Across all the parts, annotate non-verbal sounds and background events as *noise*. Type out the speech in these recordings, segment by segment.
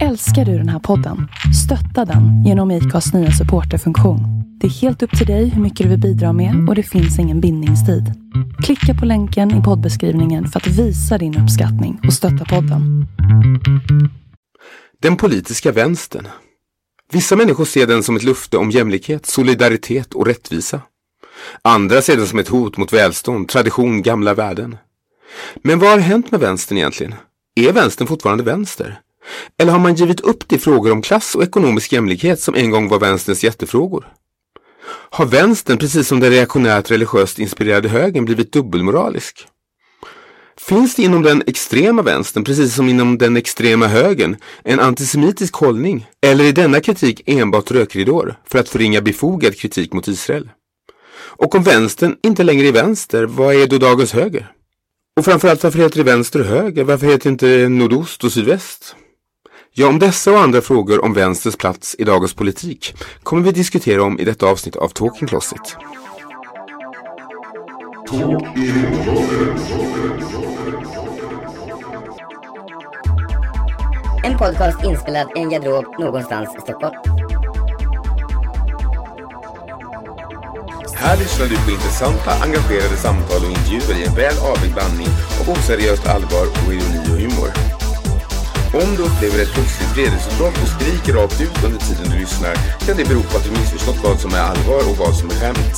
Älskar du den här podden? Stötta den genom IKAs nya supporterfunktion. Det är helt upp till dig hur mycket du vill bidra med och det finns ingen bindningstid. Klicka på länken i poddbeskrivningen för att visa din uppskattning och stötta podden. Den politiska vänstern. Vissa människor ser den som ett lufte om jämlikhet, solidaritet och rättvisa. Andra ser den som ett hot mot välstånd, tradition, gamla värden. Men vad har hänt med vänstern egentligen? Är vänstern fortfarande vänster? Eller har man givit upp de frågor om klass och ekonomisk jämlikhet som en gång var vänsterns jättefrågor? Har vänstern, precis som den reaktionärt religiöst inspirerade högern, blivit dubbelmoralisk? Finns det inom den extrema vänstern, precis som inom den extrema högern, en antisemitisk hållning? Eller är denna kritik enbart rökridåer för att förringa befogad kritik mot Israel? Och om vänstern inte längre är vänster, vad är då dagens höger? Och framförallt, varför heter det vänster och höger? Varför heter det inte nordost och sydväst? Ja, om dessa och andra frågor om vänsterns plats i dagens politik kommer vi diskutera om i detta avsnitt av Talking Closet. En podcast inspelad i en garderob någonstans i Stockholm. Här lyssnar du på intressanta, engagerade samtal och intervjuer i en väl avvägd blandning av oseriöst allvar och ironi och humor. Om du upplever ett plötsligt vredesutbrott och skriker rakt ut under tiden du lyssnar kan det bero på att du missförstått vad som är allvar och vad som är skämt.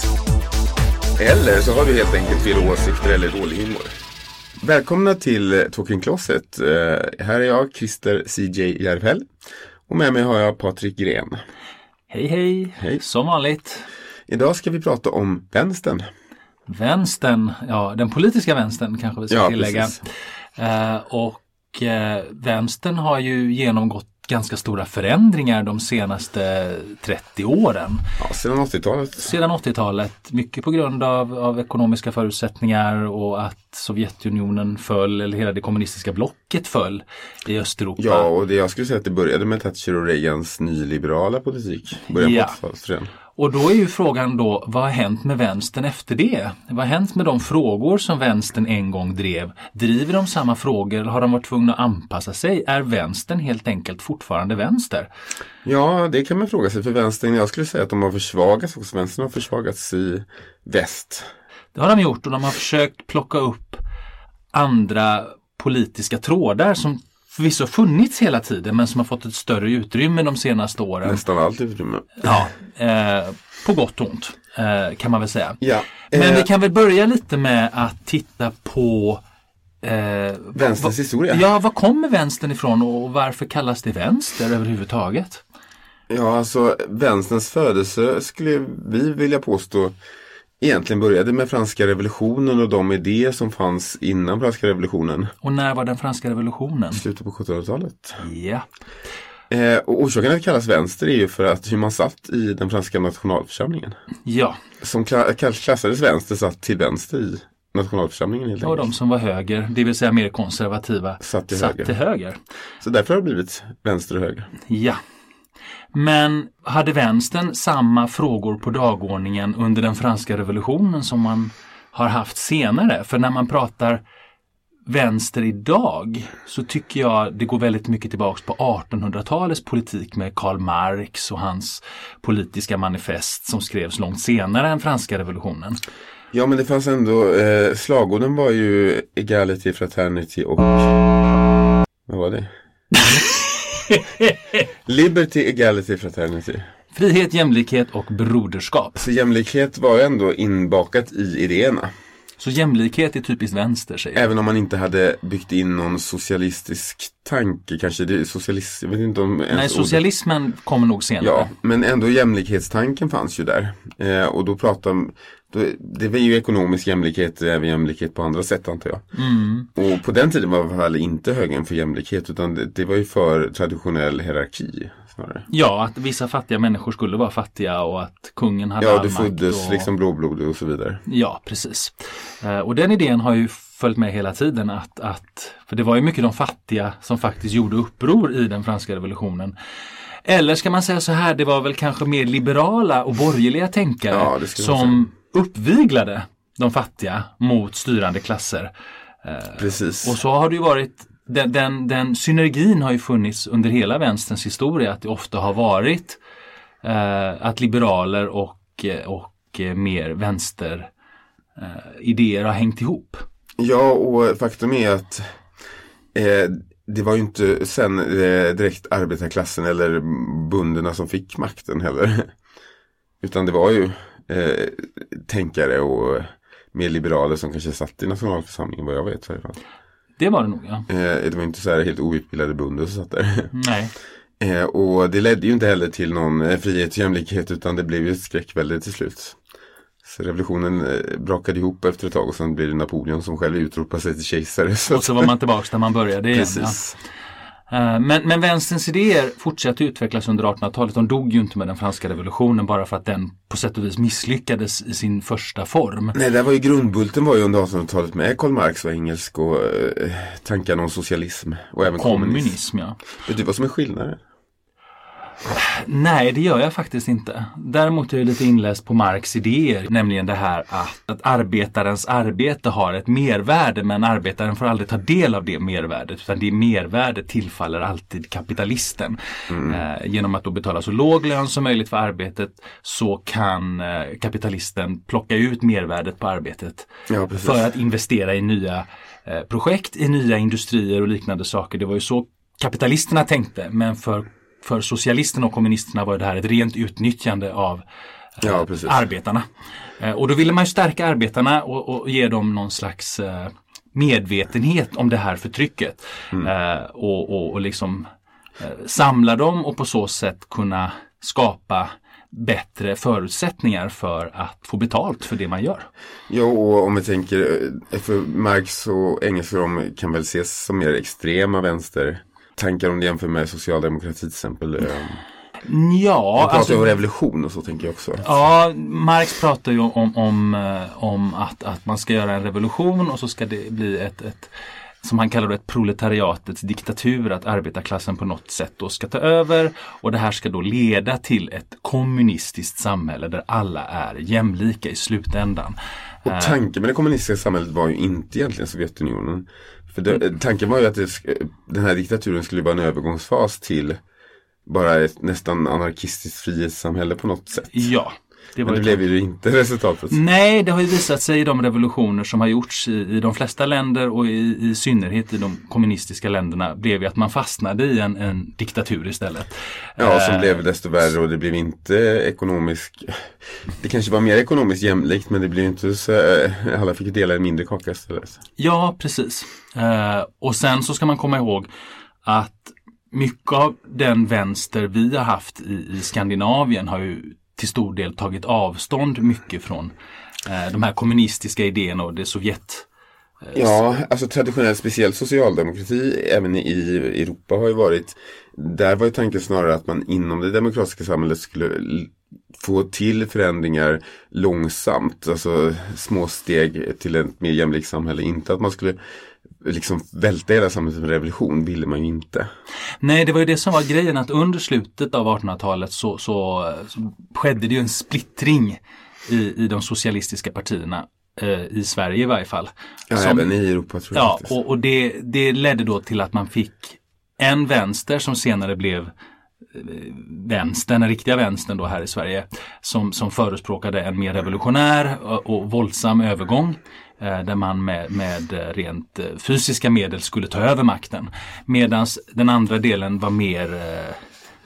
Eller så har du helt enkelt fel åsikter eller dålig humor. Välkomna till eh, Talking Closet. Eh, här är jag, Christer CJ Järvhäll. Och med mig har jag Patrik Gren. Hej, hej Hej. Som vanligt. Idag ska vi prata om vänstern. Vänstern, ja den politiska vänstern kanske vi ska Ja, tillägga. precis. Eh, och eh, vänstern har ju genomgått ganska stora förändringar de senaste 30 åren. Ja, sedan 80-talet. Sedan 80-talet, mycket på grund av, av ekonomiska förutsättningar och att Sovjetunionen föll, eller hela det kommunistiska blocket föll i Östeuropa. Ja, och det jag skulle säga att det började med Thatcher och Reagans nyliberala politik. Början på Ja. 80-talet redan. Och då är ju frågan då, vad har hänt med vänstern efter det? Vad har hänt med de frågor som vänstern en gång drev? Driver de samma frågor eller har de varit tvungna att anpassa sig? Är vänstern helt enkelt fortfarande vänster? Ja, det kan man fråga sig. För vänstern, jag skulle säga att de har försvagats också. Vänstern har försvagats i väst. Det har de gjort och de har försökt plocka upp andra politiska trådar som förvisso funnits hela tiden men som har fått ett större utrymme de senaste åren. Nästan allt utrymme. Ja, eh, på gott och ont eh, kan man väl säga. Ja, Men eh, vi kan väl börja lite med att titta på eh, Vänsterns historia. Ja, var kommer vänstern ifrån och varför kallas det vänster överhuvudtaget? Ja, alltså vänsterns födelse skulle vi vilja påstå egentligen började med franska revolutionen och de idéer som fanns innan franska revolutionen. Och när var den franska revolutionen? Slutet på 1700-talet. Ja, Eh, och orsaken att det kallas vänster är ju för att hur man satt i den franska nationalförsamlingen. ja. Som klassades vänster satt till vänster i nationalförsamlingen helt och de som var höger, det vill säga mer konservativa, Satt till satt höger. till höger. Så därför har det blivit vänster och höger. Ja. Men hade vänstern samma frågor på dagordningen under den franska revolutionen som man har haft senare? För när man pratar vänster idag så tycker jag det går väldigt mycket tillbaks på 1800-talets politik med Karl Marx och hans politiska manifest som skrevs långt senare än franska revolutionen. Ja men det fanns ändå, eh, slagorden var ju egality, fraternity och vad var det? *laughs* *laughs* Liberty, egality, fraternity. Frihet, jämlikhet och broderskap. Så jämlikhet var ändå inbakat i idéerna. Så jämlikhet är typiskt vänster säger. Även om man inte hade byggt in någon socialistisk tanke kanske. Det är socialist, jag vet inte om Nej, ordet- socialismen kommer nog senare. Ja, men ändå jämlikhetstanken fanns ju där. Eh, och då pratar det var ju ekonomisk jämlikhet, även jämlikhet på andra sätt antar jag. Mm. Och på den tiden var väl inte högern för jämlikhet utan det, det var ju för traditionell hierarki snarare. Ja, att vissa fattiga människor skulle vara fattiga och att kungen hade Ja, makt föddes och... liksom blåblodig och så vidare. Ja, precis. Eh, och den idén har ju följt med hela tiden att, att för det var ju mycket de fattiga som faktiskt gjorde uppror i den franska revolutionen. Eller ska man säga så här, det var väl kanske mer liberala och borgerliga tänkare Ja, det som uppviglade de fattiga mot styrande klasser. Precis. Och så har det ju varit den, den, den synergin har ju funnits under hela vänsterns historia att det ofta har varit eh, att liberaler och, och mer vänster eh, idéer har hängt ihop. Ja, och faktum är att eh, det var ju inte sen eh, direkt arbetarklassen eller bunderna som fick makten heller. *laughs* Utan det var ju eh, tänkare och mer liberaler som kanske satt i nationalförsamlingen vad jag vet i. Det var det nog ja. Eh, det var inte så här helt outbildade bönder som satt där. *laughs* Nej. Eh, och det ledde ju inte heller till någon eh, frihet och jämlikhet utan det blev ju ett skräckvälde till slut. Så revolutionen eh, brakade ihop efter ett tag och sen blir det Napoleon som själv utropar sig till kejsare. Så och så var man tillbaka där man började igen. Precis. Ja. Eh, men, men vänsterns idéer fortsatte utvecklas under 1800-talet. De dog ju inte med den franska revolutionen bara för att den på sätt och vis misslyckades i sin första form. Nej, det var ju grundbulten var ju under 1800-talet med Karl Marx och engelsk och eh, tankarna om socialism. Och även kommunism. kommunism ja. Vet du vad som är skillnaden? Nej, det gör jag faktiskt inte. Däremot är jag lite inläst på Marx idéer, nämligen det här att, att arbetarens arbete har ett mervärde men arbetaren får aldrig ta del av det mervärdet utan det mervärdet tillfaller alltid kapitalisten. Mm. Eh, genom att då betala så låg lön som möjligt för arbetet så kan eh, kapitalisten plocka ut mervärdet på arbetet ja, för att investera i nya eh, projekt, i nya industrier och liknande saker. Det var ju så kapitalisterna tänkte men för för socialisterna och kommunisterna var det här ett rent utnyttjande av ja, eh, arbetarna. Eh, och då ville man ju stärka arbetarna och, och ge dem någon slags eh, medvetenhet om det här förtrycket. Mm. och, och, och liksom samla dem och på så sätt kunna skapa bättre förutsättningar för att få betalt för det man gör. Ja, och om vi tänker, för Marx och Engels kan väl ses som mer extrema vänster tankar om det jämför med socialdemokrati till exempel? Eh, ja, Man pratar alltså, om revolution och så tänker jag också. Ja, Marx pratar ju om, om, eh, om att, att man ska göra en revolution och så ska det bli ett, ett som han kallar det ett proletariatets diktatur, att arbetarklassen på något sätt då ska ta över och det här ska då leda till ett kommunistiskt samhälle där alla är jämlika i slutändan. Och tanken med det kommunistiska samhället var ju inte egentligen Sovjetunionen. För det, mm. tanken var ju att det, den här diktaturen skulle vara en övergångsfas till bara ett nästan anarkistiskt frihetssamhälle på något sätt. Ja. Det Men det blev ju inte resultatet. Nej, det har ju visat sig i de revolutioner som har gjorts i, i de flesta länder och i, i, synnerhet i de kommunistiska länderna blev ju att man fastnade i en, en diktatur istället. Ja, som uh, blev desto värre och det blev inte ekonomiskt Det kanske var mer ekonomiskt jämlikt men det blev inte så uh, alla fick dela en mindre kaka istället. Ja, precis. Uh, och sen så ska man komma ihåg att mycket av den vänster vi har haft i, i Skandinavien har ju till stor del tagit avstånd mycket från eh, de här kommunistiska idéerna och det Sovjet eh, Ja, alltså traditionellt speciellt socialdemokrati även i Europa har ju varit Där var ju tanken snarare att man inom det demokratiska samhället skulle få till förändringar långsamt, alltså små steg till ett mer jämlikt samhälle. Inte att man skulle liksom välta hela samhället med revolution ville man ju inte. Nej, det var ju det som var grejen att under slutet av 1800-talet så, så, så, skedde det ju en splittring i, i de socialistiska partierna. Eh, I Sverige i varje fall. Ja, som, även i Europa tror jag. Ja, och, och det, det ledde då till att man fick en vänster som senare blev vänstern, den riktiga vänstern då här i Sverige som, som förespråkade en mer revolutionär och, och våldsam övergång Eh, där man med, med eh, rent eh, fysiska medel skulle ta över makten. Medan den andra delen var mer eh,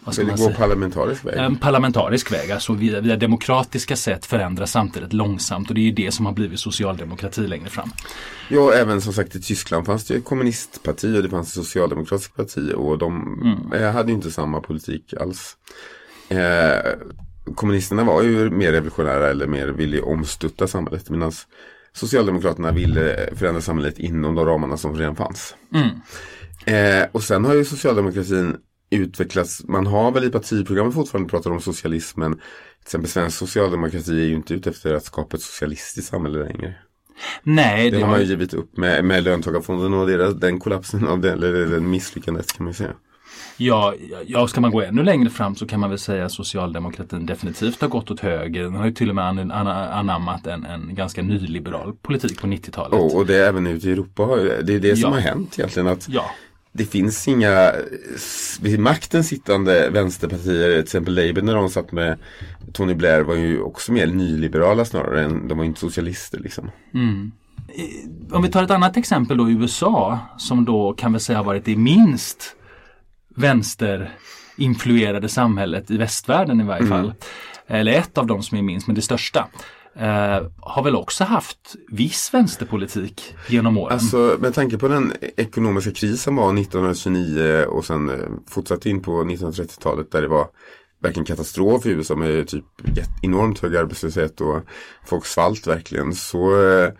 vad ska man gå parlamentarisk väg? En parlamentarisk väg, alltså via, via demokratiska sätt förändras samtidigt långsamt och det är ju det som har blivit socialdemokrati längre fram. Ja, även som sagt i Tyskland fanns det ju kommunistparti och det fanns ett socialdemokratiskt parti och de mm. hade ju inte samma politik alls. Eh, kommunisterna var ju mer revolutionära eller mer ville omstutta samhället medan Socialdemokraterna ville förändra samhället inom de ramarna som redan fanns. Mm. Eh, och sen har ju socialdemokratin utvecklats, man har väl i partiprogrammet fortfarande pratat om socialismen. Till exempel svensk socialdemokrati är ju inte ute efter att skapa ett socialistiskt samhälle längre. Nej, det, det har man ju givit upp med, med löntagarfonden och deras, den kollapsen av den, eller den misslyckandet kan man säga. Ja, ja, ska man gå ännu längre fram så kan man väl säga att socialdemokratin definitivt har gått åt höger. Den har ju till och med an, an, anammat en, en ganska nyliberal politik på 90-talet. Oh, och det är även ute i Europa, det är det som ja. har hänt egentligen. Att ja. Det finns inga vid makten sittande vänsterpartier, till exempel Labour när de satt med Tony Blair var ju också mer nyliberala snarare än de var inte socialister liksom. Mm. Om vi tar ett annat exempel då USA som då kan vi säga har varit det minst vänsterinfluerade samhället i västvärlden i varje Mm. fall. Eller ett av de som är minst, men det största. Eh, har väl också haft viss vänsterpolitik genom åren. Alltså med tanke på den ekonomiska krisen som var 1929 och sen eh, fortsatte in på 1930-talet där det var verkligen katastrof i USA med typ enormt hög arbetslöshet och folk svalt verkligen så eh,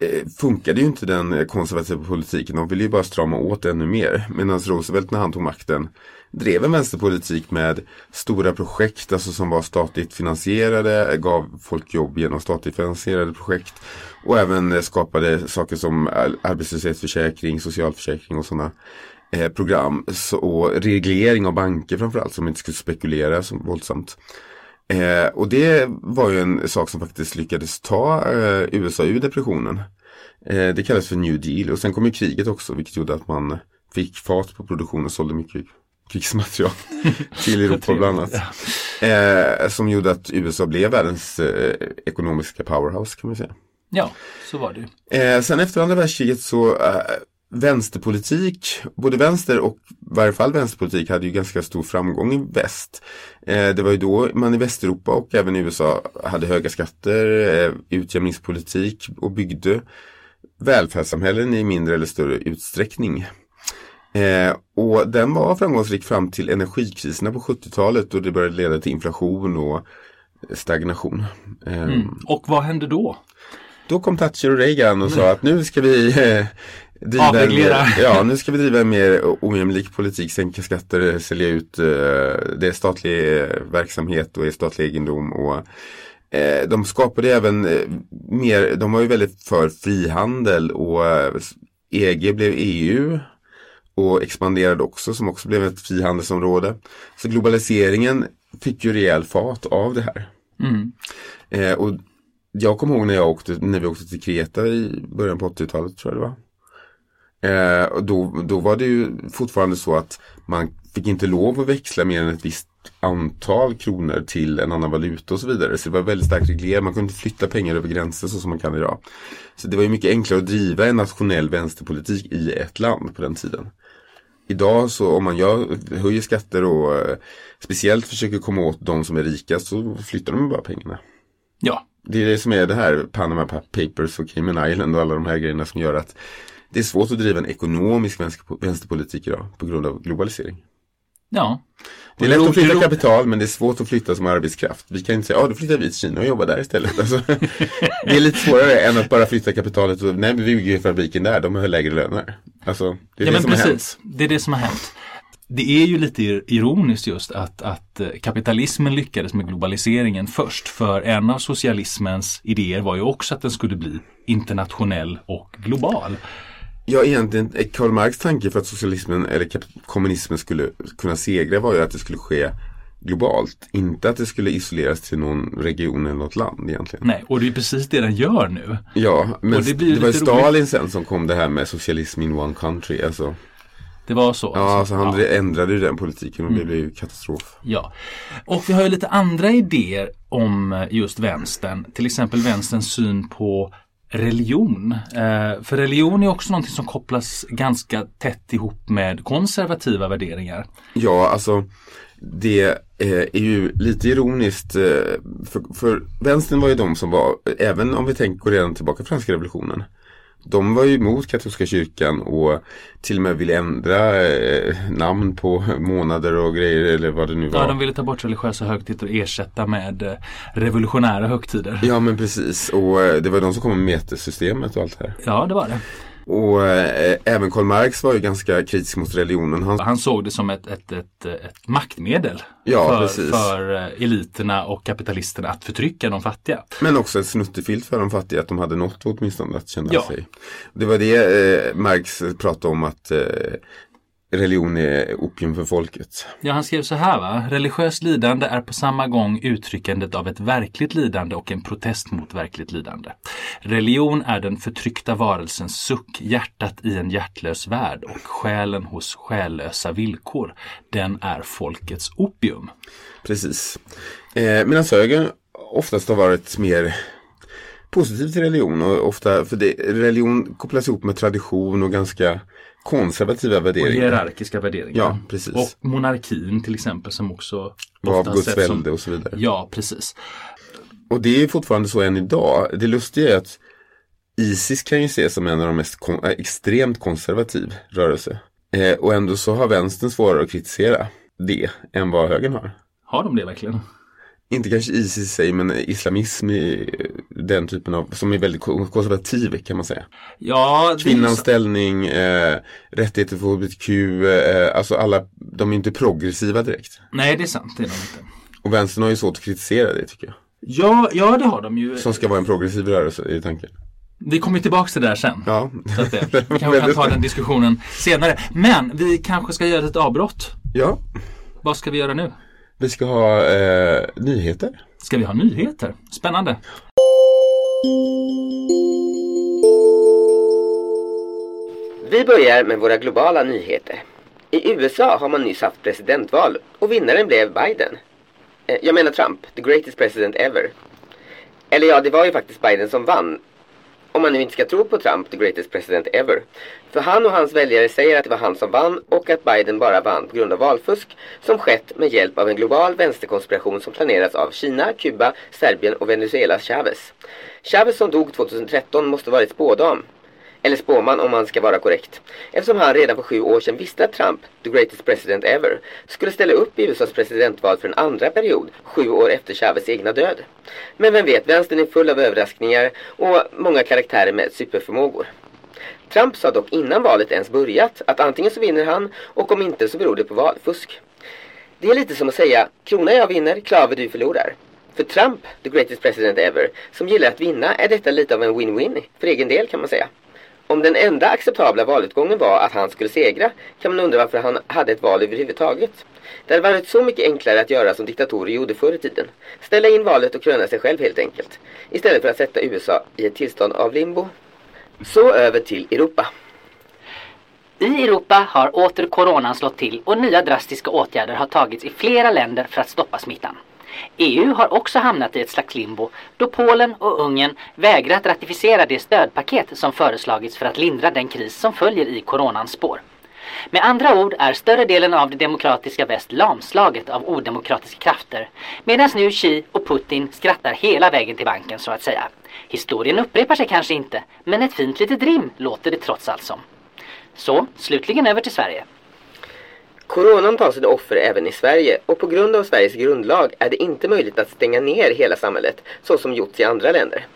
eh, funkade ju inte den konservativa politiken. De ville ju bara strama åt ännu mer. Medan Roosevelt när han tog makten drev en vänsterpolitik med stora projekt, alltså som var statligt finansierade, gav folk jobb genom statligt finansierade projekt och även eh, skapade saker som arbetslöshetsförsäkring, socialförsäkring och sådana eh, program. Så, och reglering av banker framförallt som inte skulle spekulera så våldsamt. Eh, och det var ju en sak som faktiskt lyckades ta eh, USA ur depressionen. Eh, det kallas för New Deal och sen kom ju kriget också vilket gjorde att man fick fart på produktionen och sålde mycket krigsmaterial *laughs* till Europa bland annat. Eh, som gjorde att USA blev världens eh, ekonomiska powerhouse kan man säga. Ja, så var det. Eh, sen efter andra världskriget så eh, vänsterpolitik, både vänster och i varje fall vänsterpolitik hade ju ganska stor framgång i väst. Eh, det var ju då man i Västeuropa och även i USA hade höga skatter, eh, utjämningspolitik och byggde välfärdssamhällen i mindre eller större utsträckning. Eh, och den var framgångsrik fram till energikriserna på 70-talet och det började leda till inflation och stagnation. Eh, Mm. Och vad hände då? då kom Thatcher och Reagan och sa att nu ska vi eh, driva en, Avreglera. ja, nu ska vi driva en mer ojämlik politik, sänka skatter, sälja ut eh, det är statlig verksamhet och är statlig egendom. Och, eh, de skapade även eh, mer, de var ju väldigt för frihandel och eh, EG blev EU och expanderade också som också blev ett frihandelsområde. Så globaliseringen fick ju rejäl fart av det här. Mm. Eh, och jag kommer ihåg när, jag åkte, när vi åkte till Kreta i början på 80-talet tror jag det var. Eh, och då, då var det ju fortfarande så att man fick inte lov att växla mer än ett visst antal kronor till en annan valuta och så vidare. Så det var väldigt starkt reglerat. Man kunde inte flytta pengar över gränser så som man kan idag. Så det var ju mycket enklare att driva en nationell vänsterpolitik i ett land på den tiden. Idag så om man gör, höjer skatter och eh, speciellt försöker komma åt de som är rikast så flyttar de bara pengarna. Ja, Det är det som är det här Panama Papers och Cayman Island och alla de här grejerna som gör att det är svårt att driva en ekonomisk vänster- vänsterpolitik idag på grund av globalisering. ja. Det är lätt att flytta kapital men det är svårt att flytta som arbetskraft. Vi kan inte säga, ja då flyttar vi till Kina och jobbar där istället. Alltså, det är lite svårare än att bara flytta kapitalet och, nej men vi bygger fabriken där, de har lägre löner. Alltså, det är ja det som har hänt. precis, det är det som har hänt. Det är ju lite ir- ironiskt just att, att eh, kapitalismen lyckades med globaliseringen först. För en av socialismens idéer var ju också att den skulle bli internationell och global. Ja, egentligen eh, Karl Marx tanke för att socialismen eller kommunismen skulle kunna segra var ju att det skulle ske globalt. Inte att det skulle isoleras till någon region eller något land egentligen. Nej, och det är precis det den gör nu. Ja, men det det, var ju Stalin sen som kom det här med socialism in one country. Alltså, Det var så. ja, alltså han Ja. Mm. ändrade ju den politiken och det blev ju katastrof. Ja, och vi har ju lite andra idéer om eh, just vänstern. Till exempel vänsterns syn på religion. Eh, för religion är också någonting som kopplas ganska tätt ihop med konservativa värderingar. Ja, alltså det eh, är ju lite ironiskt. Eh, för, för vänstern var ju de som var, även om vi tänker redan tillbaka till franska revolutionen. De var ju emot katolska kyrkan och till och med ville ändra eh, namn på *laughs* månader och grejer eller vad det nu var. Ja, de ville ta bort religiösa högtider och ersätta med eh, revolutionära högtider. Ja men precis och eh, det var de som kom med metersystemet och allt det här. Ja, det var det. Och eh, även Karl Marx var ju ganska kritisk mot religionen. Han, Han såg det som ett, ett, ett, ett maktmedel Ja, för, precis. för eh, eliterna och kapitalisterna att förtrycka de fattiga. men också ett snuttefilt för de fattiga att de hade något åtminstone att känna Ja. sig. Det var det eh, Marx pratade om att eh, religion är opium för folket. Ja, han skrev så här va. Religiöst lidande är på samma gång uttryckandet av ett verkligt lidande och en protest mot verkligt lidande. Religion är den förtryckta varelsens suck, hjärtat i en hjärtlös värld och själen hos själlösa villkor. Den är folkets opium. Precis. Eh, Medan högern oftast har varit mer positiv till religion och ofta, för det, religion kopplas ihop med tradition och ganska konservativa Och värderingar. hierarkiska värderingar. Ja, precis. Och monarkin till exempel som också Och av Guds välde och så vidare. Ja, precis. Och det är fortfarande så än idag. Det lustiga är att Isis kan ju ses som en av de mest kon- äh, extremt konservativ rörelse. Eh, och ändå så har vänstern svårare att kritisera det än vad högern har. Har de det verkligen? Inte kanske Isis i sig men islamism är den typen av, som är väldigt ko- konservativ kan man säga. Ja, Kvinnans så- ställning, eh, rättigheter för hbtq, eh, alltså alla, de är inte progressiva direkt. Nej, det är sant. Det är de inte. Och vänstern har ju svårt att kritisera det tycker jag. Ja, ja, det har de ju. Som ska vara en progressiv rörelse i tanken. Vi kommer tillbaka till det där sen. Ja. Så att det, *laughs* vi kanske kan ta den diskussionen senare. Men vi kanske ska göra ett avbrott. Ja, Vad ska vi göra nu? Vi ska ha eh, nyheter. Ska vi ha nyheter? Spännande. Vi börjar med våra globala nyheter. I USA har man nyss haft presidentval och vinnaren blev Biden. Eh, Jag menar Trump, the greatest president ever. Eller ja, det var ju faktiskt Biden som vann. Om man nu inte ska tro på Trump, the greatest president ever. För han och hans väljare säger att det var han som vann och att Biden bara vann på grund av valfusk som skett med hjälp av en global vänsterkonspiration som planerats av Kina, Kuba, Serbien och Venezuelas Chavez. Chavez som dog 2013 måste varit spådam. Eller spåman om man ska vara korrekt. Eftersom han redan för sju år sedan visste att Trump, the greatest president ever, skulle ställa upp i USAs presidentval för en andra period, sju år efter Chavez egna död. Men vem vet, vänstern är full av överraskningar och många karaktärer med superförmågor. Trump sa dock innan valet ens börjat att antingen så vinner han och om inte så beror det på valfusk. Det är lite som att säga, krona jag vinner, klave du förlorar. För Trump, the greatest president ever, som gillar att vinna är detta lite av en win-win, för egen del kan man säga. Om den enda acceptabla valutgången var att han skulle segra kan man undra varför han hade ett val överhuvudtaget. Det hade varit så mycket enklare att göra som diktatorer gjorde förr i tiden. Ställa in valet och kröna sig själv helt enkelt. Istället för att sätta USA i ett tillstånd av limbo. Så över till Europa. I Europa har åter coronan slått till och nya drastiska åtgärder har tagits i flera länder för att stoppa smittan. EU har också hamnat i ett slags limbo då Polen och Ungern vägrat ratificera det stödpaket som föreslagits för att lindra den kris som följer i coronans spår. Med andra ord är större delen av det demokratiska väst lamslaget av odemokratiska krafter medan nu Xi och Putin skrattar hela vägen till banken så att säga. Historien upprepar sig kanske inte, men ett fint litet rim låter det trots allt som. Så, slutligen över till Sverige. Coronan tar sina offer även i Sverige och på grund av Sveriges grundlag är det inte möjligt att stänga ner hela samhället så som gjorts i andra länder.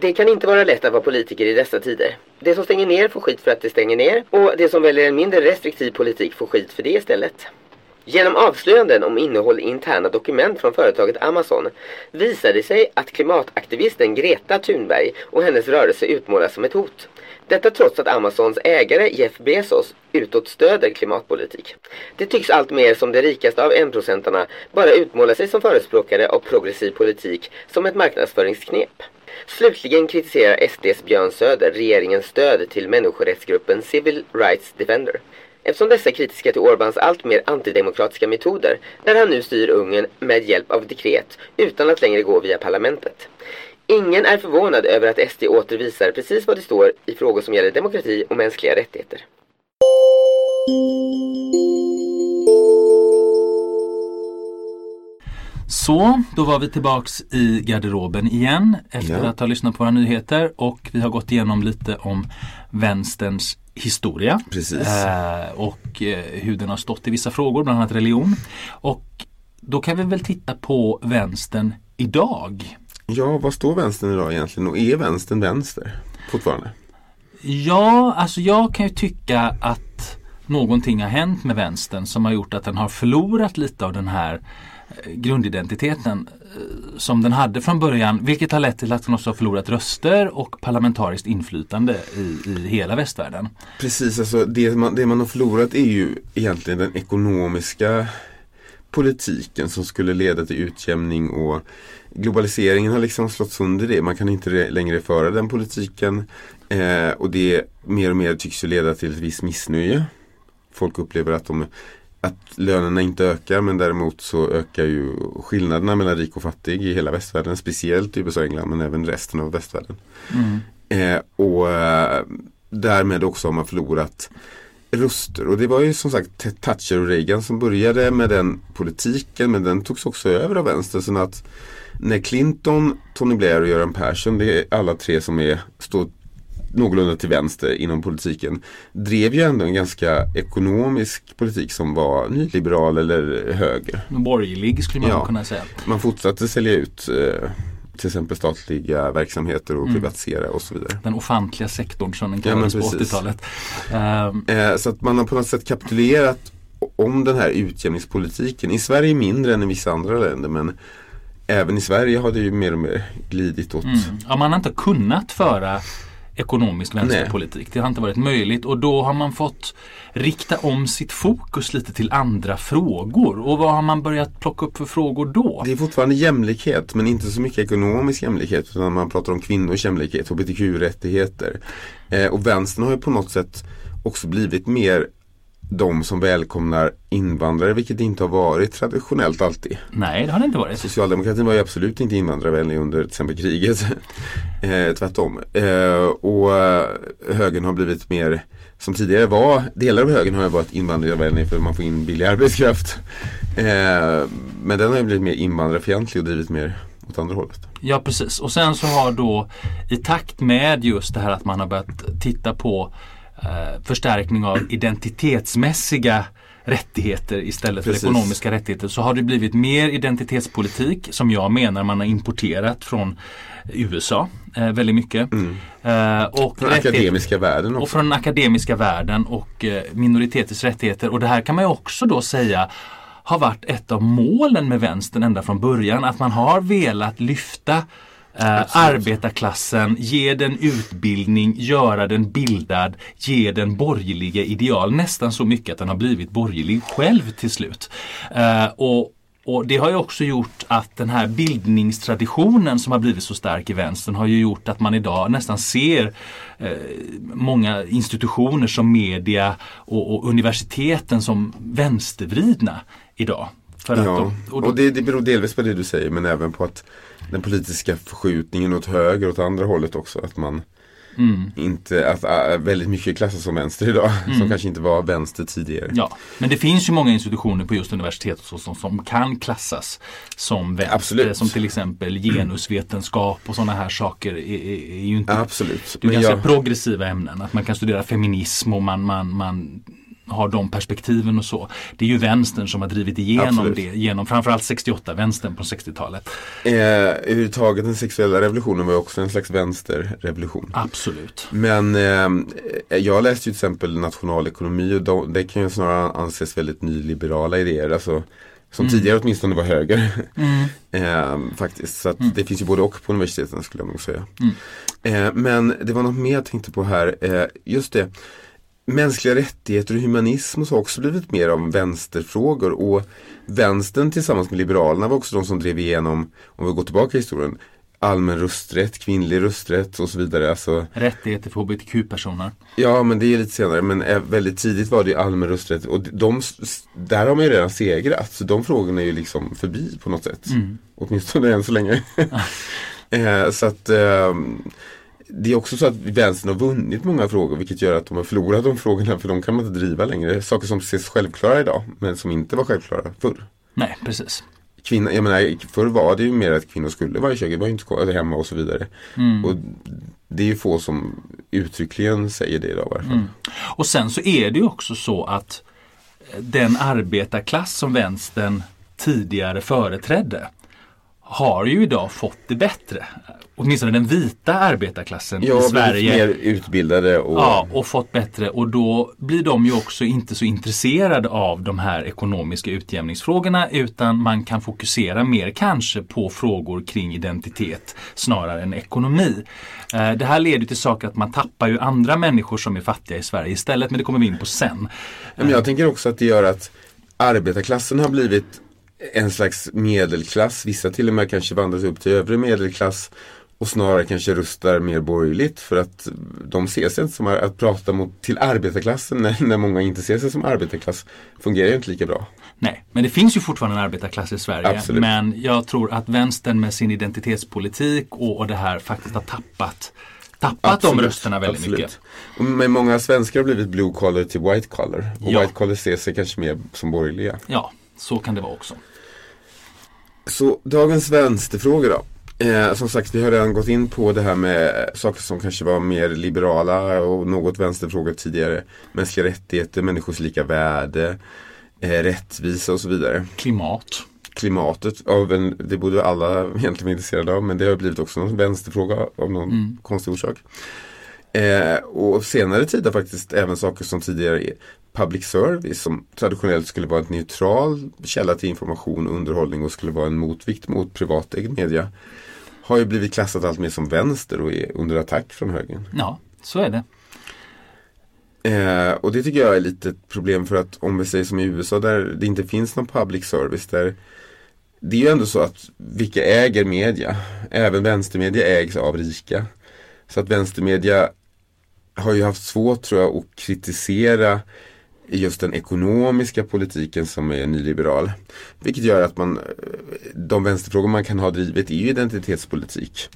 Det kan inte vara lätt att vara politiker i dessa tider. Det som stänger ner får skit för att det stänger ner och det som väljer en mindre restriktiv politik får skit för det istället. Genom avslöjanden om innehåll i interna dokument från företaget Amazon visade det sig att klimataktivisten Greta Thunberg och hennes rörelse utmålas som ett hot. Detta trots att Amazons ägare Jeff Bezos utåt stöder klimatpolitik. Det tycks allt mer som de rikaste av enprocentarna bara utmålar sig som förespråkare av progressiv politik som ett marknadsföringsknep. Slutligen kritiserar SDs Björn Söder regeringens stöd till människorättsgruppen Civil Rights Defender. Eftersom dessa är kritiska till Orbans allt mer antidemokratiska metoder där han nu styr Ungern med hjälp av dekret utan att längre gå via parlamentet. Ingen är förvånad över att SD åter visar precis vad det står i frågor som gäller demokrati och mänskliga rättigheter. Så, då var vi tillbaks i garderoben igen efter Ja. att ha lyssnat på våra nyheter och vi har gått igenom lite om vänsterns historia. Precis. Eh, och eh, hur den har stått i vissa frågor, bland annat religion. Och då kan vi väl titta på vänstern idag. Ja, vad står vänstern idag egentligen och är vänstern vänster fortfarande? Ja, alltså jag kan ju tycka att någonting har hänt med vänstern som har gjort att den har förlorat lite av den här eh, grundidentiteten eh, som den hade från början vilket har lett till att den också har förlorat röster och parlamentariskt inflytande i, i hela västvärlden. Precis, alltså det man, det man har förlorat är ju egentligen den ekonomiska politiken som skulle leda till utjämning och globaliseringen har liksom slått sönder det. Man kan inte längre föra den politiken eh, och det mer och mer tycks ju leda till ett visst missnöje. Folk upplever att, de, att lönerna inte ökar men däremot så ökar ju skillnaderna mellan rik och fattig i hela västvärlden. Speciellt i USA och England men även resten av västvärlden. Mm. Eh, och eh, därmed också har man förlorat röster. Och det var ju som sagt Thatcher och Reagan som började med den politiken men den togs också över av vänster. Så att när Clinton, Tony Blair och Göran Persson, det är alla tre som är, står någorlunda till vänster inom politiken, drev ju ändå en ganska ekonomisk politik som var nyliberal eller höger. Borgerlig skulle man ja, kunna säga. Man fortsatte sälja ut eh, till exempel statliga verksamheter och mm. privatisera och så vidare. Den ofantliga sektorn som den kallades ja, på 80-talet. Um. Eh, så att man har på något sätt kapitulerat om den här utjämningspolitiken. I Sverige mindre än i vissa andra länder men även i Sverige har det ju mer och mer glidit åt. Mm. Ja, man har inte kunnat föra ekonomisk vänsterpolitik. Nej. Det har inte varit möjligt och då har man fått rikta om sitt fokus lite till andra frågor. Och vad har man börjat plocka upp för frågor då? Det är fortfarande jämlikhet men inte så mycket ekonomisk jämlikhet utan man pratar om kvinnors jämlikhet, hbtq-rättigheter. Eh, och vänstern har ju på något sätt också blivit mer de som välkomnar invandrare, vilket inte har varit traditionellt alltid. Nej, det har det inte varit. Socialdemokratin var ju absolut inte invandrarvänlig under till exempel kriget. *laughs* eh, tvärtom. Eh, och eh, högern har blivit mer, som tidigare var, delar av högern har ju varit invandrarvänlig för man får in billig arbetskraft. Eh, men den har ju blivit mer invandrarfientlig och drivit mer åt andra hållet. Ja precis och sen så har då i takt med just det här att man har börjat titta på eh, förstärkning av identitetsmässiga rättigheter istället Precis. för ekonomiska rättigheter så har det blivit mer identitetspolitik som jag menar man har importerat från USA eh, väldigt mycket. Mm. Eh, och från akademiska världen också. Och från den akademiska världen och eh, minoriteters rättigheter. Och det här kan man ju också då säga har varit ett av målen med vänstern ända från början. Att man har velat lyfta Eh, arbetarklassen, ge den utbildning, göra den bildad, ge den borgerliga ideal. Nästan så mycket att den har blivit borgerlig själv till slut. Eh, och och det har ju också gjort att den här bildningstraditionen som har blivit så stark i vänstern har ju gjort att man idag nästan ser eh, många institutioner som media och, och, universiteten som vänstervridna idag. För ja, de, och, då, och det, det beror delvis på det du säger men även på att den politiska förskjutningen åt höger åt andra hållet också. Att man mm. inte, att äh, väldigt mycket klassas som vänster idag. *laughs* Mm. Som kanske inte var vänster tidigare. Ja, men det finns ju många institutioner på just universitet och så, som, som kan klassas som vänster. Absolut. Som till exempel genusvetenskap och sådana här saker är, är, är ju inte Absolut. Det är ganska jag... progressiva ämnen. Att man kan studera feminism och man, man, man har de perspektiven och så. Det är ju vänstern som har drivit igenom Absolut. det, genom framförallt 68-vänstern på 60-talet. Eh, överhuvudtaget den sexuella revolutionen var också en slags vänsterrevolution. Absolut. Men eh, jag läste ju till exempel nationalekonomi och de, det kan ju snarare anses väldigt nyliberala idéer. Alltså, som mm. tidigare åtminstone var höger. Mm. *laughs* eh, faktiskt. Så mm. det finns ju både och på universiteten skulle jag nog säga. Mm. Eh, men det var något mer jag tänkte på här. Eh, just det mänskliga rättigheter och humanism har också blivit mer av vänsterfrågor och vänstern tillsammans med liberalerna var också de som drev igenom, om vi går tillbaka i historien, allmän rösträtt, kvinnlig rösträtt och så vidare. Alltså, Rättigheter för hbtq-personer. Ja, men det är lite senare. Men väldigt tidigt var det allmän rösträtt och de, där har man ju redan segrat. Så de frågorna är ju liksom förbi på något sätt. Mm. Åtminstone än så länge. *laughs* eh, så att eh, det är också så att vänstern har vunnit många frågor vilket gör att de har förlorat de frågorna för de kan man inte driva längre. Saker som ses självklara idag men som inte var självklara förr. Nej, precis. Kvinna, jag menar, förr var det ju mer att kvinnor skulle vara i köket, var inte kvar hemma och så vidare. Mm. Och det är ju få som uttryckligen säger det idag i varje fall. Mm. Och sen så är det ju också så att den arbetarklass som vänstern tidigare företrädde har ju idag fått det bättre. Åtminstone den vita arbetarklassen Ja, i Sverige. mer utbildade och Ja, och fått bättre och då blir de ju också inte så intresserade av de här ekonomiska utjämningsfrågorna utan man kan fokusera mer kanske på frågor kring identitet snarare än ekonomi. Eh, Det här leder till saker att man tappar ju andra människor som är fattiga i Sverige istället men det kommer vi in på sen. Men jag tänker också att det gör att arbetarklassen har blivit en slags medelklass. Vissa till och med kanske vandras upp till övre medelklass och snarare kanske röstar mer borgerligt för att de ser sig inte som att prata mot, till arbetarklassen när, när många inte ser sig som arbetarklass fungerar ju inte lika bra. Nej, men det finns ju fortfarande en arbetarklass i Sverige. Absolut. Men jag tror att vänstern med sin identitetspolitik och, och det här faktiskt har tappat tappat de rösterna väldigt absolut. mycket. Men många svenskar har blivit blue collar till white collar. Och Ja. white collar ser sig kanske mer som borgerliga. Ja, så kan det vara också. Så dagens vänsterfrågor då. Eh, som sagt, vi har redan gått in på det här med saker som kanske var mer liberala och något vänsterfrågor tidigare. Mänskliga rättigheter, människors lika värde, eh, rättvisa och så vidare. Klimat. Klimatet, av en, det borde alla *laughs* egentligen vara intresserade av men det har blivit också en vänsterfråga av någon konstig orsak. Eh, och senare tid har faktiskt även saker som tidigare public service som traditionellt skulle vara en neutral källa till information och underhållning och skulle vara en motvikt mot privatägd media har ju blivit klassat allt mer som vänster och är under attack från högern. Ja, så är det. Eh, och det tycker jag är lite ett problem för att om vi säger som i USA där det inte finns någon public service där det är ju ändå så att vilka äger media? Även vänstermedia ägs av rika. Så att vänstermedia har ju haft svårt tror jag att kritisera i just den ekonomiska politiken som är nyliberal. Vilket gör att man, de vänsterfrågor man kan ha drivit är ju identitetspolitik.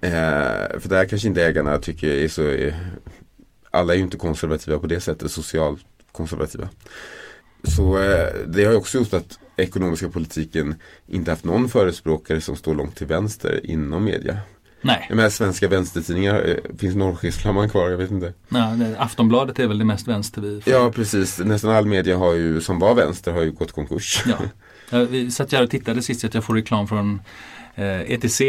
Eh, för där kanske inte ägarna tycker är så, eh, alla är ju inte konservativa på det sättet, socialt konservativa. Så eh, det har ju också gjort att ekonomiska politiken inte haft någon förespråkare som står långt till vänster inom media. Nej, Jag menar svenska vänstertidningar, eh, finns Norrskensflamman kvar? Jag vet inte. det, Aftonbladet är väl det mest vänster vi får. Ja precis, nästan all media har ju, som var vänster har ju gått konkurs. Ja. Ja, Vi satt här och tittade sist att jag får reklam från eh, ETC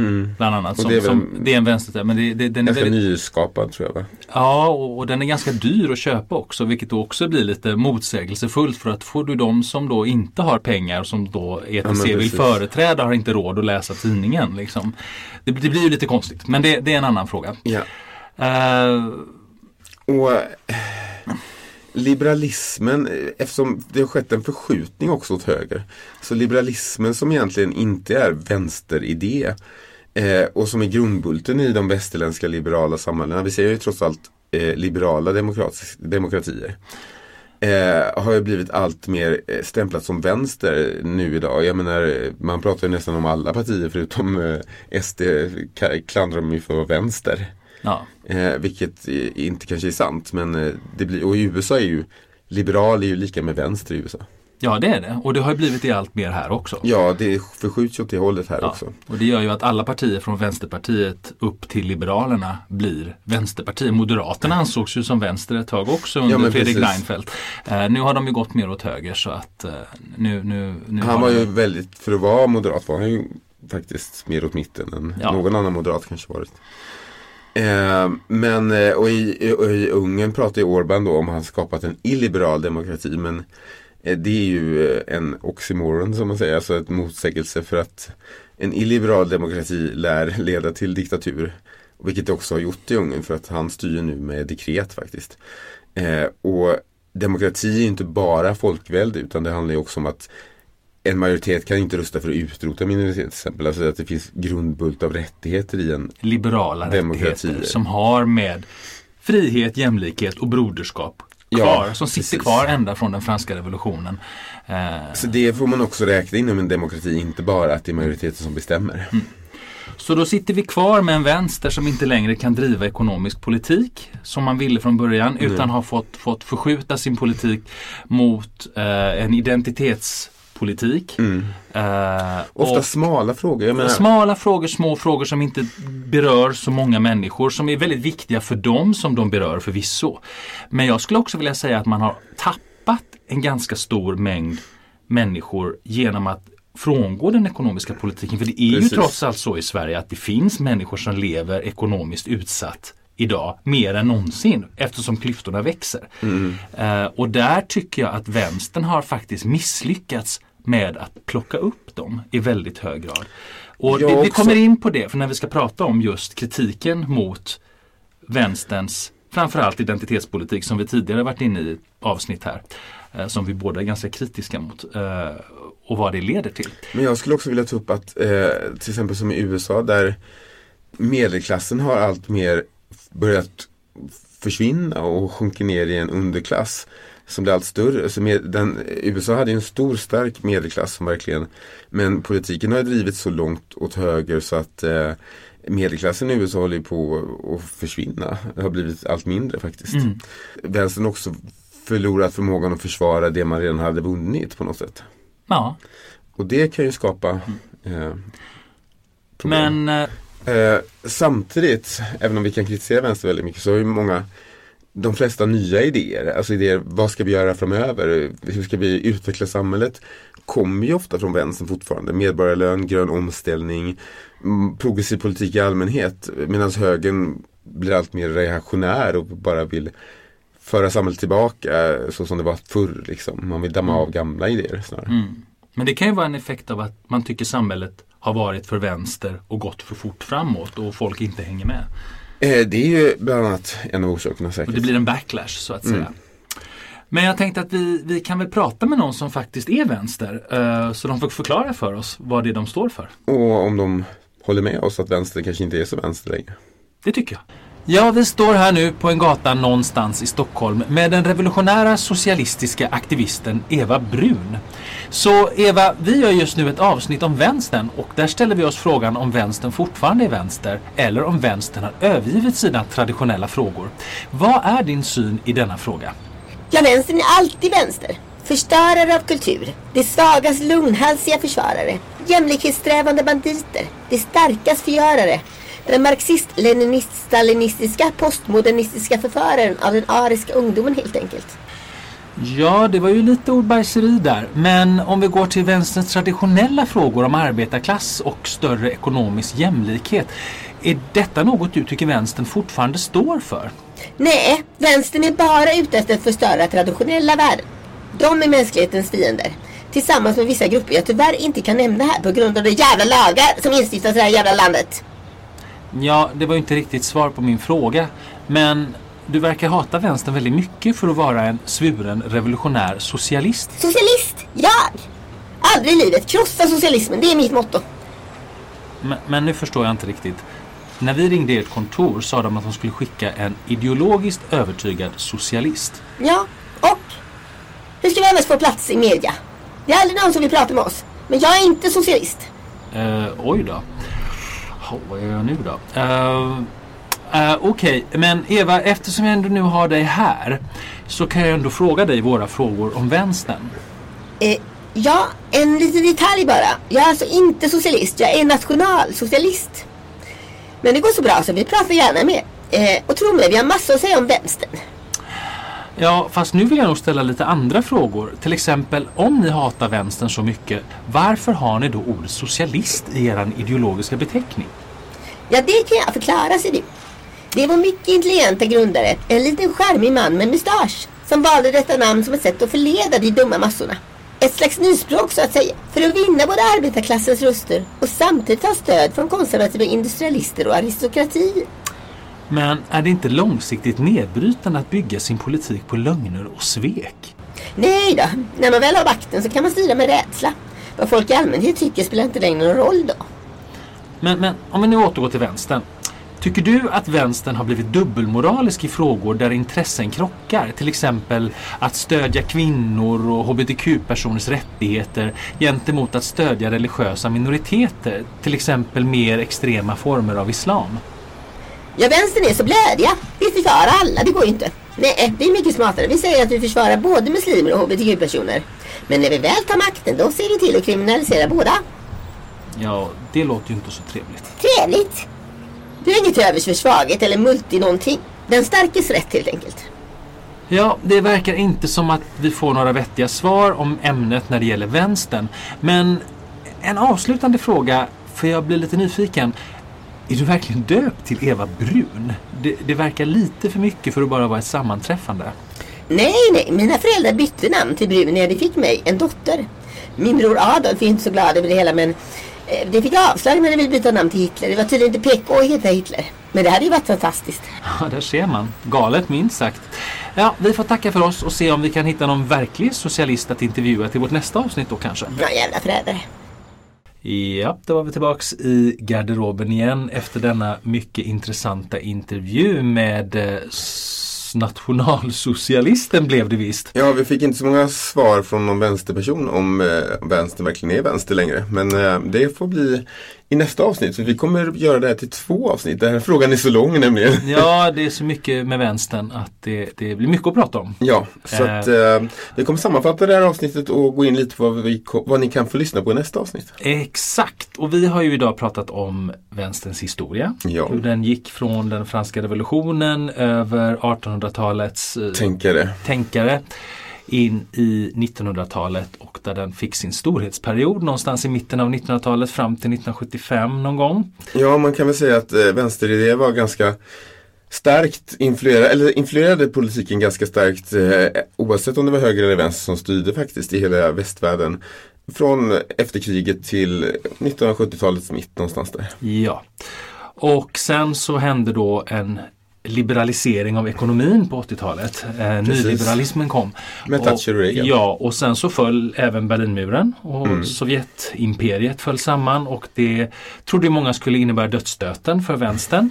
Mm. bland annat. Som, det är väl- som, det är en vänster, men det, det, den är väldigt, nyskapad tror jag va? Ja, och, och den är ganska dyr att köpa också, vilket då också blir lite motsägelsefullt för att får du de som då inte har pengar som då ETC men vill företräda har inte råd att läsa tidningen. Liksom. Det, det blir ju lite konstigt, men det, det är en annan fråga. Ja. Eh, Och liberalismen, eftersom det har skett en förskjutning också åt höger. Så liberalismen som egentligen inte är vänsteridé eh, och som är grundbulten i de västerländska liberala samhällena. Vi ser ju trots allt eh, liberala demokratier. Eh, har ju blivit allt mer eh, stämplat som vänster nu idag. Jag menar, man pratar ju nästan om alla partier förutom eh, SD klandrar de ju för att vara vänster. ja. Eh, vilket inte kanske är sant. Men det blir, och i USA är ju liberal är ju lika med vänster i USA. Ja, det är det. Och det har ju blivit det allt mer här också. Ja, det förskjuts åt det hållet här Ja, också. och det gör ju att alla partier från Vänsterpartiet upp till Liberalerna blir Vänsterpartier. Moderaterna ansågs ju som vänster ett tag också under Ja, Fredrik precis. Reinfeldt. Eh, nu har de ju gått mer åt höger så att eh, nu, nu, nu Han var de- ju väldigt, för att vara moderat var han ju faktiskt mer åt mitten än Ja. någon annan moderat kanske varit. Eh, men eh, och i, och i Ungern pratar ju Orban då om han skapat en illiberal demokrati. Men det är ju eh, en oxymoron som man säger, alltså ett motsägelse för att en illiberal demokrati lär leda till diktatur. Vilket det också har gjort i Ungern för att han styr nu med dekret faktiskt. Eh, och demokrati är inte bara folkvälde utan det handlar ju också om att en majoritet kan inte rösta för att utrota minoriteter till exempel. Alltså att det finns grundbult av rättigheter i en liberala Demokratier. rättigheter som har med frihet, jämlikhet och broderskap Ja, kvar. som sitter precis. kvar ända från den franska revolutionen. Eh, Så det får man också räkna inom en demokrati, inte bara att det är majoriteten som bestämmer. Så då sitter vi kvar med en vänster som inte längre kan driva ekonomisk politik som man ville från början utan har fått, fått förskjuta sin politik mot eh, en identitetspolitik. Eh, Ofta och- smala frågor. Menar, Smala frågor, små frågor som inte berör så många människor som är väldigt viktiga för dem som de berör förvisso. Men jag skulle också vilja säga att man har tappat en ganska stor mängd människor genom att frångå den ekonomiska politiken. För det är Precis. ju trots allt så i Sverige att det finns människor som lever ekonomiskt utsatt idag mer än någonsin eftersom klyftorna växer. Eh, och där tycker jag att vänstern har faktiskt misslyckats med att plocka upp dem i väldigt hög grad. Och vi också. kommer in på det för när vi ska prata om just kritiken mot vänsterns framförallt identitetspolitik som vi tidigare varit inne i avsnitt här. Eh, som vi båda är ganska kritiska mot. Eh, och vad det leder till. Men jag skulle också vilja ta upp att eh, till exempel som i USA där medelklassen har allt mer börjat försvinna och sjunker ner i en underklass som blir allt större. Så med, den, USA hade ju en stor stark medelklass som verkligen Men politiken har drivits så långt åt höger så att eh, medelklassen i USA håller på att försvinna. Det har blivit allt mindre faktiskt. Mm. Vänstern har också förlorat förmågan att försvara det man redan hade vunnit på något sätt. Ja, Och det kan ju skapa eh, problem. men eh, Eh, samtidigt, även om vi kan kritisera vänster väldigt mycket så har ju många de flesta nya idéer, alltså idéer, vad ska vi göra framöver? Hur ska vi utveckla samhället? Kommer ju ofta från vänstern fortfarande. Medborgarlön, grön omställning, mm, progressiv politik i allmänhet. Medan högern blir allt mer reaktionär och bara vill föra samhället tillbaka så som det var förr. Liksom. Man vill damma av gamla idéer snarare. Mm. Men det kan ju vara en effekt av att man tycker samhället har varit för vänster och gått för fort framåt och folk inte hänger med. Eh, det är ju bland annat en av orsakerna säkert. Och det blir en backlash så att säga. Mm. Men jag tänkte att vi, vi kan väl prata med någon som faktiskt är vänster. eh, så de får förklara för oss vad det är de står för. Och om de håller med oss att vänster kanske inte är så vänster längre. Det tycker jag. Ja, vi står här nu på en gata någonstans i Stockholm med den revolutionära socialistiska aktivisten Eva Brun. Så Eva, vi gör just nu ett avsnitt om vänstern och där ställer vi oss frågan om vänstern fortfarande är vänster eller om vänstern har övergivit sina traditionella frågor. Vad är din syn i denna fråga? Ja, vänstern är alltid vänster. Förstörare av kultur. De svagas lugnhalsiga försvarare. Jämlikhetssträvande banditer. De starkas förgörare. Den marxist-leninist-stalinistiska postmodernistiska förföraren av den ariska ungdomen helt enkelt. Ja, det var ju lite ordbajseri där. Men om vi går till vänsterns traditionella frågor om arbetarklass och större ekonomisk jämlikhet. Är detta något du tycker vänstern fortfarande står för? Nej, vänstern är bara ute efter att förstöra traditionella värden. De är mänsklighetens fiender. Tillsammans med vissa grupper jag tyvärr inte kan nämna här på grund av de jävla lagar som instiftas i det här jävla landet. Ja, det var ju inte riktigt svar på min fråga. Men du verkar hata vänstern väldigt mycket för att vara en svuren revolutionär socialist. Socialist, jag! Aldrig i livet krossa socialismen, det är mitt motto. Men, men nu förstår jag inte riktigt. När vi ringde ert kontor sa de att de skulle skicka en ideologiskt övertygad socialist. Ja, och? Hur ska vi annars få plats i media? Det är aldrig någon som vill prata med oss. Men jag är inte socialist. Eh, oj då. Oh, vad gör jag nu då? Eh, eh, Okej, men Eva, eftersom jag ändå nu har dig här så kan jag ändå fråga dig våra frågor om vänstern. Eh, ja, en liten detalj bara. Jag är alltså inte socialist, jag är nationalsocialist. Men det går så bra så vi pratar gärna med. Eh, och tro mig, vi har massor att säga om vänstern. Ja, fast nu vill jag nog ställa lite andra frågor. Till exempel, om ni hatar vänstern så mycket, varför har ni då ordet socialist i er ideologiska beteckning? Ja, det kan jag förklara sig du. Det var mycket intelligenta grundare, en liten charmig man med mustasch, som valde detta namn som ett sätt att förleda de dumma massorna. Ett slags nyspråk så att säga, för att vinna både arbetarklassens röster och samtidigt ha stöd från konservativa industrialister och aristokrati. Men är det inte långsiktigt nedbrytande att bygga sin politik på lögner och svek? Nej då, när man väl har makten så kan man styra med rädsla. Vad folk i allmänhet tycker spelar inte längre någon roll då. Men, men om vi nu återgår till vänstern. Tycker du att vänstern har blivit dubbelmoralisk i frågor där intressen krockar? Till exempel att stödja kvinnor och hbtq-personers rättigheter gentemot att stödja religiösa minoriteter, till exempel mer extrema former av islam. Ja, vänstern är så blödiga. Vi försvarar alla, det går ju inte. Nej, vi är mycket smartare. Vi säger att vi försvarar både muslimer och hbtq-personer. Men när vi väl tar makten, då ser vi till att kriminalisera båda. Ja, det låter ju inte så trevligt. Trevligt! Du har inget övers för svaghet eller multi någonting. Den starkes rätt helt enkelt. Ja, det verkar inte som att vi får några vettiga svar om ämnet när det gäller vänstern. Men En avslutande fråga, för jag blir lite nyfiken. Är du verkligen döpt till Eva Brun? Det, det verkar lite för mycket för att bara vara ett sammanträffande. Nej, nej, mina föräldrar bytte namn till Brun när de fick mig, en dotter. Min bror Adolf är inte så glad över det hela men eh, det fick avslag när de ville byta namn till Hitler. Det var tydligen inte PK att heta Hitler. Men det hade ju varit fantastiskt. Ja, där ser man. Galet minst sagt. Ja, vi får tacka för oss och se om vi kan hitta någon verklig socialist att intervjua till vårt nästa avsnitt då kanske. Bra jävla förrädare. Ja, då var vi tillbaks i garderoben igen efter denna mycket intressanta intervju med eh, nationalsocialisten blev det visst. Ja, vi fick inte så många svar från någon vänsterperson om eh, vänstern verkligen är vänster längre. Men eh, det får bli i nästa avsnitt. För vi kommer göra det här till två avsnitt. Den här frågan är så lång nämligen. Ja, det är så mycket med vänstern att det, det blir mycket att prata om. Ja, så Eh. att eh, vi kommer sammanfatta det här avsnittet och gå in lite på vad, vi, vad ni kan få lyssna på i nästa avsnitt. Exakt, och vi har ju idag pratat om vänsterns historia. Ja. Hur den gick från den franska revolutionen över 1800-talets eh, Tänkare. tänkare in i 1900-talet och där den fick sin storhetsperiod någonstans i mitten av 1900-talet fram till 1975 någon gång. Ja, man kan väl säga att eh, vänsteridéer var ganska starkt influerade, eller influerade politiken ganska starkt eh, oavsett om det var höger eller vänster som styrde faktiskt i hela västvärlden. Från efterkriget till 1970-talets mitt någonstans där. Ja. Och sen så hände då en liberalisering av ekonomin på 80-talet. Eh, nyliberalismen kom. Med Thatcher och Reagan. Ja, och sen så föll även Berlinmuren och Mm. Sovjetimperiet föll samman och det trodde många skulle innebära dödsstöten för vänstern.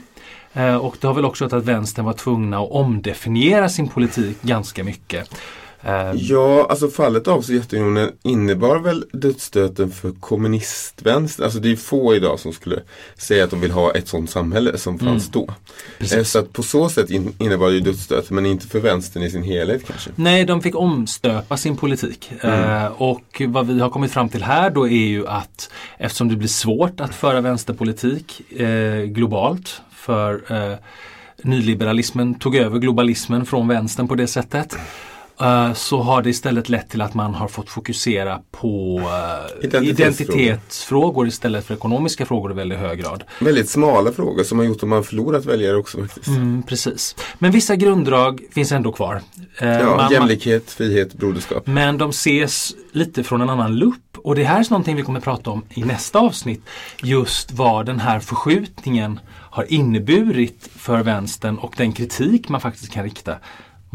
Eh, och det har väl också gjort att vänstern var tvungna att omdefiniera sin politik ganska mycket. Eh, Ja, alltså fallet av Sovjetunionen innebar väl dödsstöten för kommunistvänster. Alltså det är få idag som skulle säga att de vill ha ett sådant samhälle som fanns då. Eh, Så att på så sätt in, innebar det ju dödsstöt, men inte för vänstern i sin helhet kanske. Nej, de fick omstöpa sin politik. Eh, och vad vi har kommit fram till här då är ju att eftersom det blir svårt att föra vänsterpolitik eh, globalt för nyliberalismen tog över globalismen från vänstern på det sättet. Eh, Så har det istället lett till att man har fått fokusera på eh, Identitetsfrågor. identitetsfrågor istället för ekonomiska frågor i väldigt hög grad. Väldigt smala frågor som har gjort att man förlorat väljare också faktiskt. Mm, precis. Men vissa grunddrag finns ändå kvar. Eh, Ja, man- jämlikhet, frihet, broderskap. Men de ses lite från en annan lupp och det här är någonting vi kommer prata om i nästa avsnitt. Just vad den här förskjutningen har inneburit för vänstern och den kritik man faktiskt kan rikta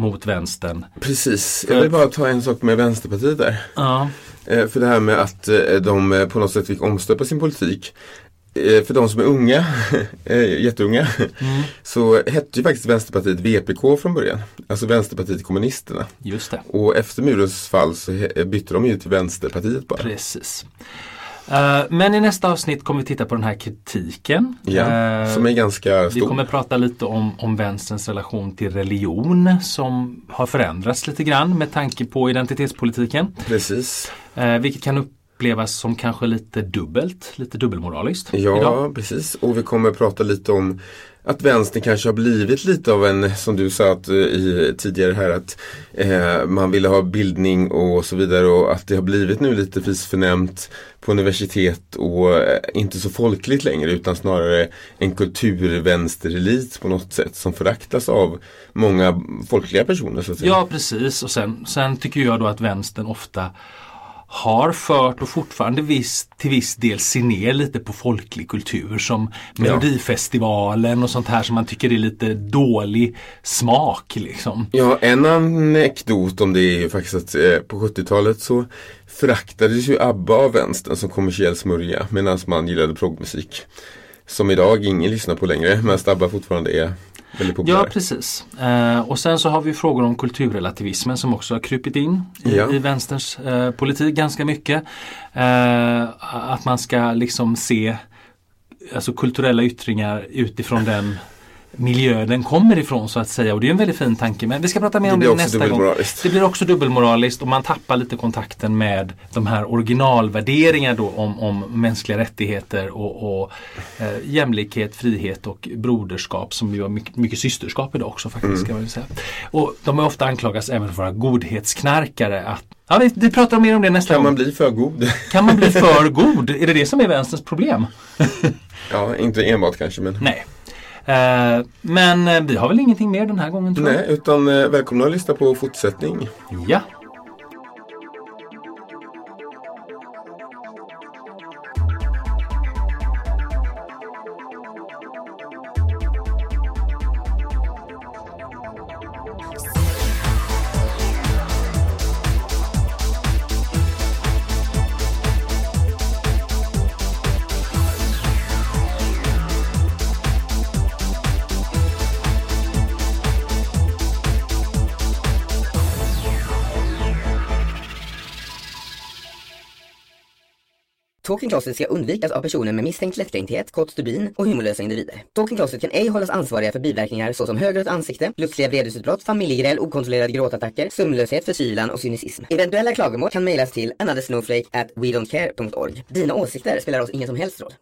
mot vänstern. Precis, jag vill bara ta en sak med Vänsterpartiet där. Ja, Eh, För det här med att eh, de eh, på något sätt fick omstöpa sin politik. För de som är unga, *laughs* jätteunga, *laughs* så hette ju faktiskt Vänsterpartiet VPK från början. Alltså Vänsterpartiet kommunisterna. just det. Och efter murens fall så bytte de ju till Vänsterpartiet bara. Precis. Eh, men i nästa avsnitt kommer vi titta på den här kritiken. Ja, Eh, som är ganska Vi stor. kommer prata lite om, om vänsterns relation till religion som har förändrats lite grann med tanke på identitetspolitiken. Precis. Eh, vilket kan upplevas som kanske lite dubbelt, lite dubbelmoraliskt. Ja, idag. precis. Och vi kommer prata lite om att vänstern kanske har blivit lite av en, som du sa att, eh, i, tidigare här, att eh, man ville ha bildning och så vidare och att det har blivit nu lite fisförnämt på universitet och eh, inte så folkligt längre utan snarare en kulturvänsterelit på något sätt som föraktas av många folkliga personer. Så att säga. Ja, precis. Och sen, sen tycker jag då att vänstern ofta har fört och fortfarande viss, till viss del ser ner lite på folklig kultur som Melodifestivalen och sånt här som man tycker är lite dålig smak. Liksom. Ja, en anekdot om det är ju faktiskt att eh, på 70-talet så föraktades ju ABBA av vänstern som kommersiell smörja medan man gillade proggmusik. Som idag ingen lyssnar på längre medan ABBA fortfarande är väldigt Ja, populära. precis. Eh, och sen så har vi frågor om kulturrelativismen som också har krupit in i, Ja. i vänsterns eh, politik ganska mycket. Eh, att man ska liksom se alltså kulturella yttringar utifrån den miljö den kommer ifrån så att säga. Och det är en väldigt fin tanke. Men vi ska prata mer om det nästa gång. Det blir också dubbelmoraliskt och man tappar lite kontakten med de här originalvärderingar då om, om mänskliga rättigheter och, och eh, jämlikhet, frihet och broderskap som ju har mycket, mycket systerskap idag också faktiskt. Mm. Ska man. Och de är ofta anklagas även för att vara godhetsknarkare. Att, Ja, vi, vi pratar mer om det nästa Kan gång. man bli för god? Kan man bli för *laughs* god? Är det det som är vänsterns problem? ja, inte enbart kanske men. Nej. Eh, men eh, vi har väl ingenting mer den här gången tror Nej, utan eh, välkomna att lyssna på fortsättning. jag. Ja. Talking Closet ska undvikas av personer med misstänkt lättkränkthet, kort stubin och humorlösa individer. Talking Closet kan ej hållas ansvariga för biverkningar såsom högrött ansikte, plötsliga vredesutbrott, familjegräl, okontrollerade gråtattacker, sömnlöshet, förkylan och cynism. Eventuella klagomål kan mejlas till anothersnowflake at wedon'tcare.org. Dina åsikter spelar oss ingen som helst roll.